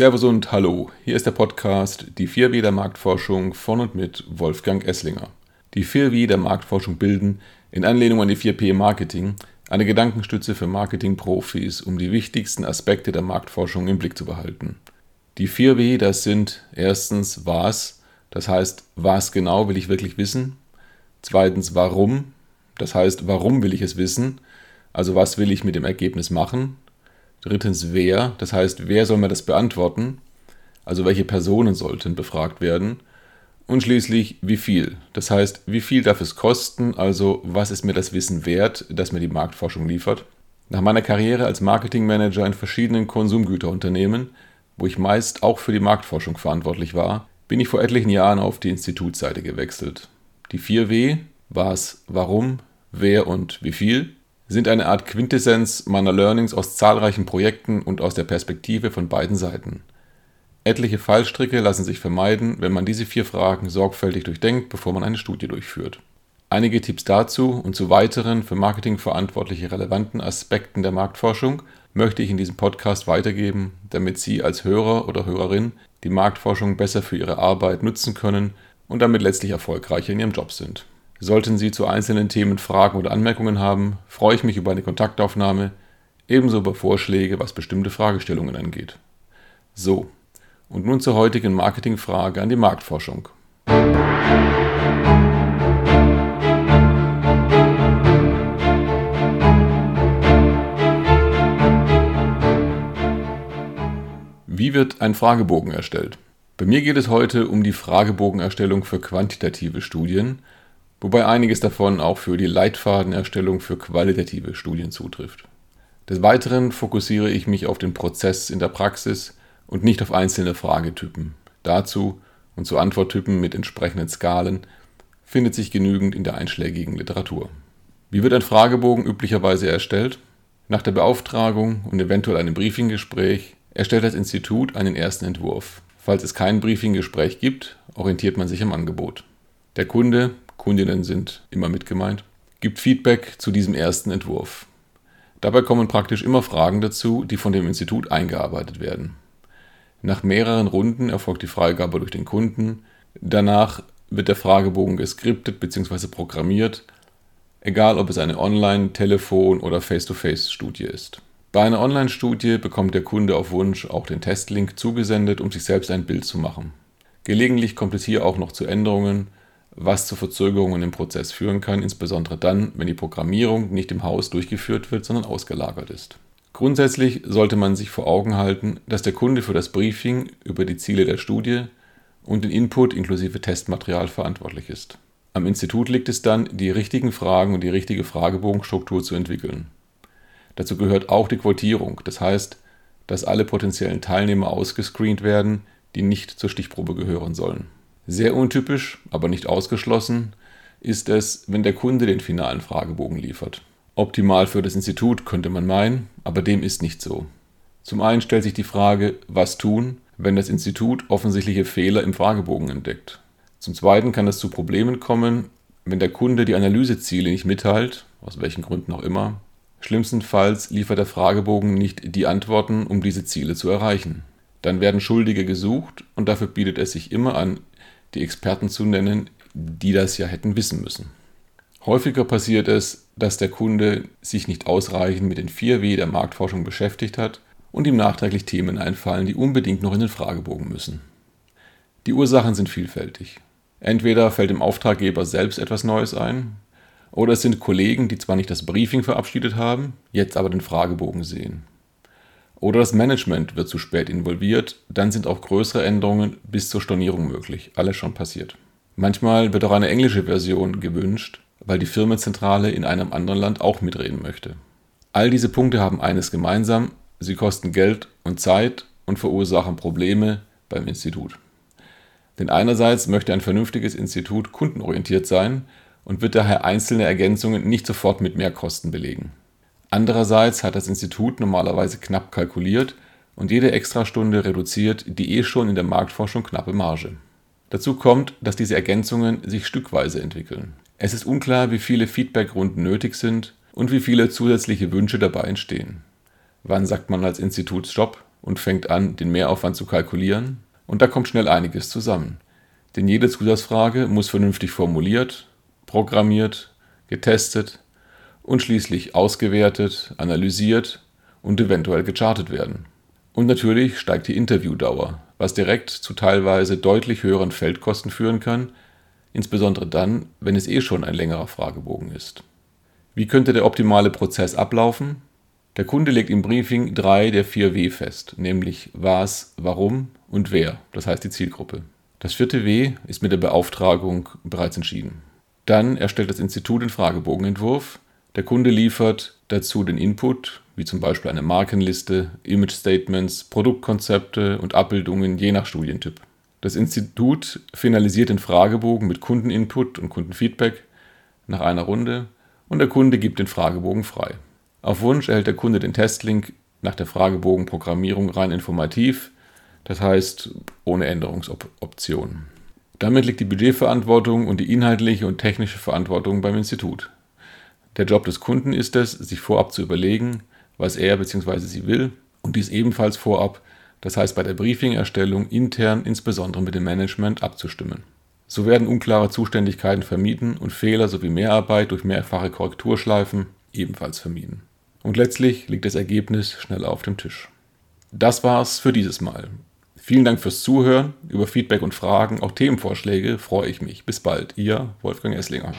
Servus und Hallo, hier ist der Podcast Die 4W der Marktforschung von und mit Wolfgang Esslinger. Die 4W der Marktforschung bilden, in Anlehnung an die 4P Marketing, eine Gedankenstütze für Marketingprofis, um die wichtigsten Aspekte der Marktforschung im Blick zu behalten. Die 4W, das sind erstens was, das heißt, was genau will ich wirklich wissen? Zweitens warum, das heißt, warum will ich es wissen? Also was will ich mit dem Ergebnis machen? Drittens wer, das heißt, wer soll mir das beantworten? Also welche Personen sollten befragt werden? Und schließlich wie viel, das heißt, wie viel darf es kosten, also was ist mir das Wissen wert, das mir die Marktforschung liefert? Nach meiner Karriere als Marketingmanager in verschiedenen Konsumgüterunternehmen, wo ich meist auch für die Marktforschung verantwortlich war, bin ich vor etlichen Jahren auf die Institutsseite gewechselt. Die 4W, was, warum, wer und wie viel sind eine Art Quintessenz meiner Learnings aus zahlreichen Projekten und aus der Perspektive von beiden Seiten. Etliche Fallstricke lassen sich vermeiden, wenn man diese vier Fragen sorgfältig durchdenkt, bevor man eine Studie durchführt. Einige Tipps dazu und zu weiteren für Marketing verantwortliche relevanten Aspekten der Marktforschung möchte ich in diesem Podcast weitergeben, damit Sie als Hörer oder Hörerin die Marktforschung besser für Ihre Arbeit nutzen können und damit letztlich erfolgreicher in Ihrem Job sind. Sollten Sie zu einzelnen Themen Fragen oder Anmerkungen haben, freue ich mich über eine Kontaktaufnahme, ebenso über Vorschläge, was bestimmte Fragestellungen angeht. So, und nun zur heutigen Marketingfrage an die Marktforschung. Wie wird ein Fragebogen erstellt? Bei mir geht es heute um die Fragebogenerstellung für quantitative Studien wobei einiges davon auch für die Leitfadenerstellung für qualitative Studien zutrifft. Des Weiteren fokussiere ich mich auf den Prozess in der Praxis und nicht auf einzelne Fragetypen. Dazu und zu Antworttypen mit entsprechenden Skalen findet sich genügend in der einschlägigen Literatur. Wie wird ein Fragebogen üblicherweise erstellt? Nach der Beauftragung und eventuell einem Briefinggespräch erstellt das Institut einen ersten Entwurf. Falls es kein Briefinggespräch gibt, orientiert man sich am Angebot. Der Kunde Kundinnen sind immer mit gemeint, gibt Feedback zu diesem ersten Entwurf. Dabei kommen praktisch immer Fragen dazu, die von dem Institut eingearbeitet werden. Nach mehreren Runden erfolgt die Freigabe durch den Kunden. Danach wird der Fragebogen geskriptet bzw. programmiert, egal ob es eine Online-, Telefon- oder Face-to-Face-Studie ist. Bei einer Online-Studie bekommt der Kunde auf Wunsch auch den Testlink zugesendet, um sich selbst ein Bild zu machen. Gelegentlich kommt es hier auch noch zu Änderungen, was zu Verzögerungen im Prozess führen kann, insbesondere dann, wenn die Programmierung nicht im Haus durchgeführt wird, sondern ausgelagert ist. Grundsätzlich sollte man sich vor Augen halten, dass der Kunde für das Briefing über die Ziele der Studie und den Input inklusive Testmaterial verantwortlich ist. Am Institut liegt es dann, die richtigen Fragen und die richtige Fragebogenstruktur zu entwickeln. Dazu gehört auch die Quotierung, das heißt, dass alle potenziellen Teilnehmer ausgescreent werden, die nicht zur Stichprobe gehören sollen. Sehr untypisch, aber nicht ausgeschlossen, ist es, wenn der Kunde den finalen Fragebogen liefert. Optimal für das Institut könnte man meinen, aber dem ist nicht so. Zum einen stellt sich die Frage, was tun, wenn das Institut offensichtliche Fehler im Fragebogen entdeckt. Zum zweiten kann es zu Problemen kommen, wenn der Kunde die Analyseziele nicht mitteilt, aus welchen Gründen auch immer. Schlimmstenfalls liefert der Fragebogen nicht die Antworten, um diese Ziele zu erreichen. Dann werden Schuldige gesucht und dafür bietet es sich immer an, die Experten zu nennen, die das ja hätten wissen müssen. Häufiger passiert es, dass der Kunde sich nicht ausreichend mit den 4W der Marktforschung beschäftigt hat und ihm nachträglich Themen einfallen, die unbedingt noch in den Fragebogen müssen. Die Ursachen sind vielfältig. Entweder fällt dem Auftraggeber selbst etwas Neues ein, oder es sind Kollegen, die zwar nicht das Briefing verabschiedet haben, jetzt aber den Fragebogen sehen. Oder das Management wird zu spät involviert, dann sind auch größere Änderungen bis zur Stornierung möglich. Alles schon passiert. Manchmal wird auch eine englische Version gewünscht, weil die Firmenzentrale in einem anderen Land auch mitreden möchte. All diese Punkte haben eines gemeinsam, sie kosten Geld und Zeit und verursachen Probleme beim Institut. Denn einerseits möchte ein vernünftiges Institut kundenorientiert sein und wird daher einzelne Ergänzungen nicht sofort mit Mehrkosten belegen. Andererseits hat das Institut normalerweise knapp kalkuliert und jede Extrastunde reduziert die eh schon in der Marktforschung knappe Marge. Dazu kommt, dass diese Ergänzungen sich stückweise entwickeln. Es ist unklar, wie viele Feedbackrunden nötig sind und wie viele zusätzliche Wünsche dabei entstehen. Wann sagt man als Institut Stopp? und fängt an, den Mehraufwand zu kalkulieren. Und da kommt schnell einiges zusammen. Denn jede Zusatzfrage muss vernünftig formuliert, programmiert, getestet und schließlich ausgewertet, analysiert und eventuell gechartet werden. Und natürlich steigt die Interviewdauer, was direkt zu teilweise deutlich höheren Feldkosten führen kann, insbesondere dann, wenn es eh schon ein längerer Fragebogen ist. Wie könnte der optimale Prozess ablaufen? Der Kunde legt im Briefing drei der vier W fest, nämlich was, warum und wer, das heißt die Zielgruppe. Das vierte W ist mit der Beauftragung bereits entschieden. Dann erstellt das Institut den Fragebogenentwurf. Der Kunde liefert dazu den Input, wie zum Beispiel eine Markenliste, Image Statements, Produktkonzepte und Abbildungen je nach Studientyp. Das Institut finalisiert den Fragebogen mit Kundeninput und Kundenfeedback nach einer Runde und der Kunde gibt den Fragebogen frei. Auf Wunsch erhält der Kunde den Testlink nach der Fragebogenprogrammierung rein informativ das heißt ohne Änderungsoption. Damit liegt die Budgetverantwortung und die inhaltliche und technische Verantwortung beim Institut. Der Job des Kunden ist es, sich vorab zu überlegen, was er bzw. sie will und dies ebenfalls vorab, das heißt bei der Briefingerstellung intern insbesondere mit dem Management abzustimmen. So werden unklare Zuständigkeiten vermieden und Fehler sowie Mehrarbeit durch mehrfache Korrekturschleifen ebenfalls vermieden. Und letztlich liegt das Ergebnis schnell auf dem Tisch. Das war's für dieses Mal. Vielen Dank fürs Zuhören. Über Feedback und Fragen, auch Themenvorschläge freue ich mich. Bis bald. Ihr Wolfgang Esslinger.